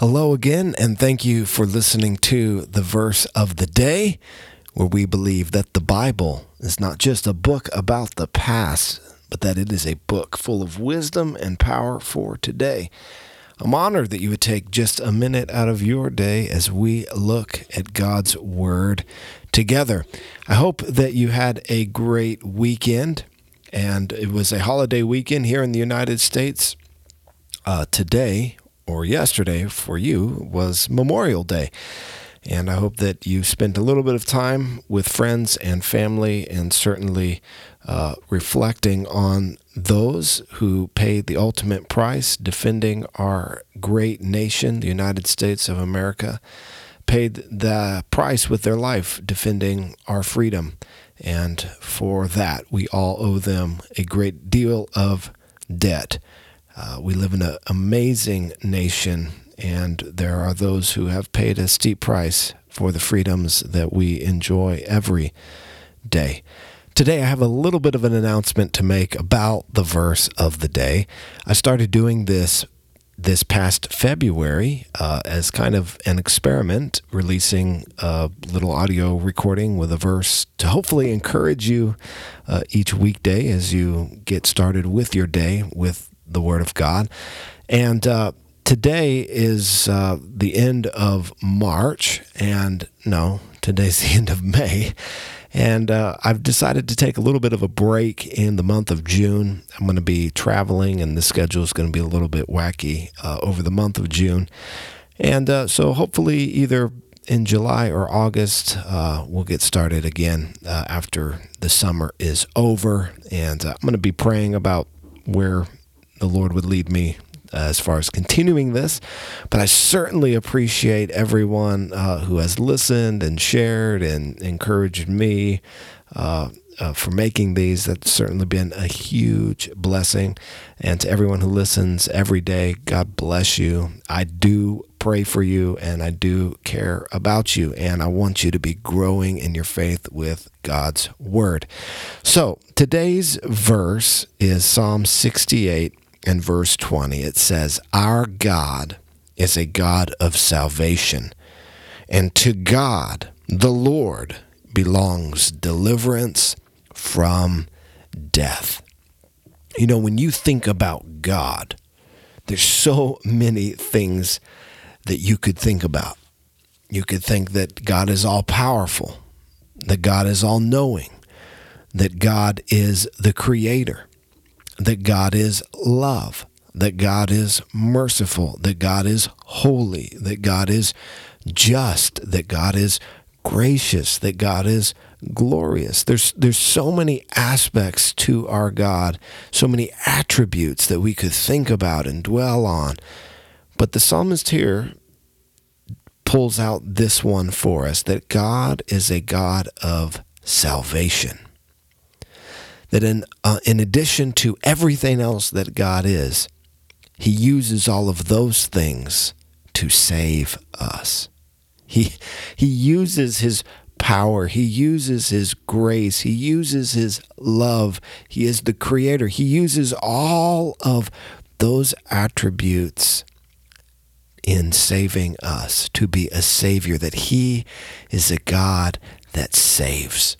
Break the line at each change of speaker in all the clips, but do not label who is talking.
Hello again, and thank you for listening to the verse of the day, where we believe that the Bible is not just a book about the past, but that it is a book full of wisdom and power for today. I'm honored that you would take just a minute out of your day as we look at God's Word together. I hope that you had a great weekend, and it was a holiday weekend here in the United States. Uh, today, or yesterday for you was Memorial Day. And I hope that you spent a little bit of time with friends and family and certainly uh, reflecting on those who paid the ultimate price defending our great nation, the United States of America, paid the price with their life defending our freedom. And for that, we all owe them a great deal of debt. Uh, we live in an amazing nation, and there are those who have paid a steep price for the freedoms that we enjoy every day. Today, I have a little bit of an announcement to make about the verse of the day. I started doing this this past February uh, as kind of an experiment, releasing a little audio recording with a verse to hopefully encourage you uh, each weekday as you get started with your day with the Word of God. And uh, today is uh, the end of March, and no, today's the end of May. And uh, I've decided to take a little bit of a break in the month of June. I'm going to be traveling, and the schedule is going to be a little bit wacky uh, over the month of June. And uh, so hopefully, either in July or August, uh, we'll get started again uh, after the summer is over. And uh, I'm going to be praying about where the Lord would lead me uh, as far as continuing this. But I certainly appreciate everyone uh, who has listened and shared and encouraged me uh, uh, for making these. That's certainly been a huge blessing. And to everyone who listens every day, God bless you. I do pray for you and I do care about you. And I want you to be growing in your faith with God's word. So today's verse is Psalm 68 and verse 20, it says, Our God is a God of salvation, and to God, the Lord, belongs deliverance from death. You know, when you think about God, there's so many things that you could think about. You could think that God is all powerful, that God is all knowing, that God is the creator that God is love, that God is merciful, that God is holy, that God is just, that God is gracious, that God is glorious. There's there's so many aspects to our God, so many attributes that we could think about and dwell on. But the psalmist here pulls out this one for us that God is a God of salvation that in, uh, in addition to everything else that God is, He uses all of those things to save us. He, he uses His power, He uses His grace, He uses His love. He is the Creator. He uses all of those attributes in saving us to be a Savior, that He is a God that saves.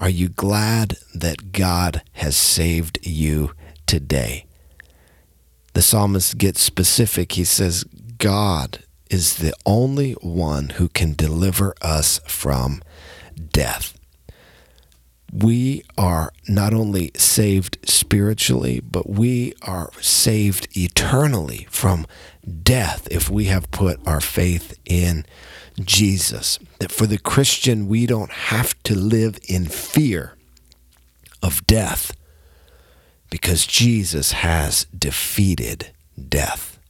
Are you glad that God has saved you today? The psalmist gets specific. He says, God is the only one who can deliver us from death. We are not only saved spiritually, but we are saved eternally from death if we have put our faith in Jesus. That for the Christian, we don't have to live in fear of death because Jesus has defeated death.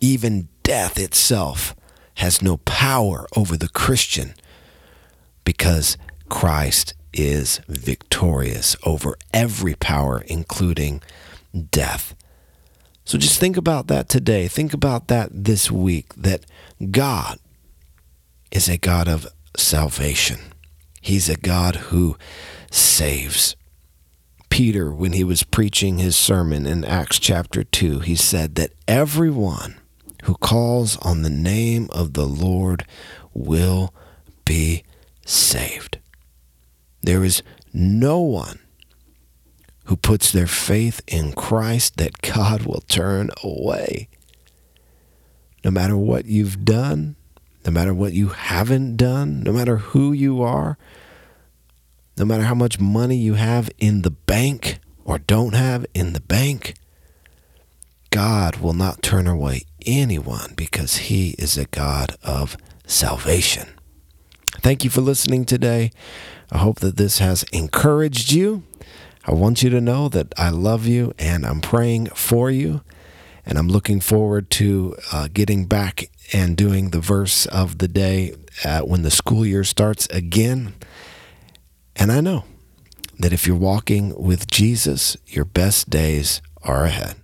Even death itself has no power over the Christian because Christ is victorious over every power, including death. So just think about that today. Think about that this week that God is a God of salvation. He's a God who saves. Peter, when he was preaching his sermon in Acts chapter 2, he said that everyone who calls on the name of the Lord will be saved. There is no one who puts their faith in Christ that God will turn away. No matter what you've done, no matter what you haven't done, no matter who you are, no matter how much money you have in the bank or don't have in the bank, God will not turn away anyone because He is a God of salvation. Thank you for listening today. I hope that this has encouraged you. I want you to know that I love you and I'm praying for you. And I'm looking forward to uh, getting back and doing the verse of the day uh, when the school year starts again. And I know that if you're walking with Jesus, your best days are ahead.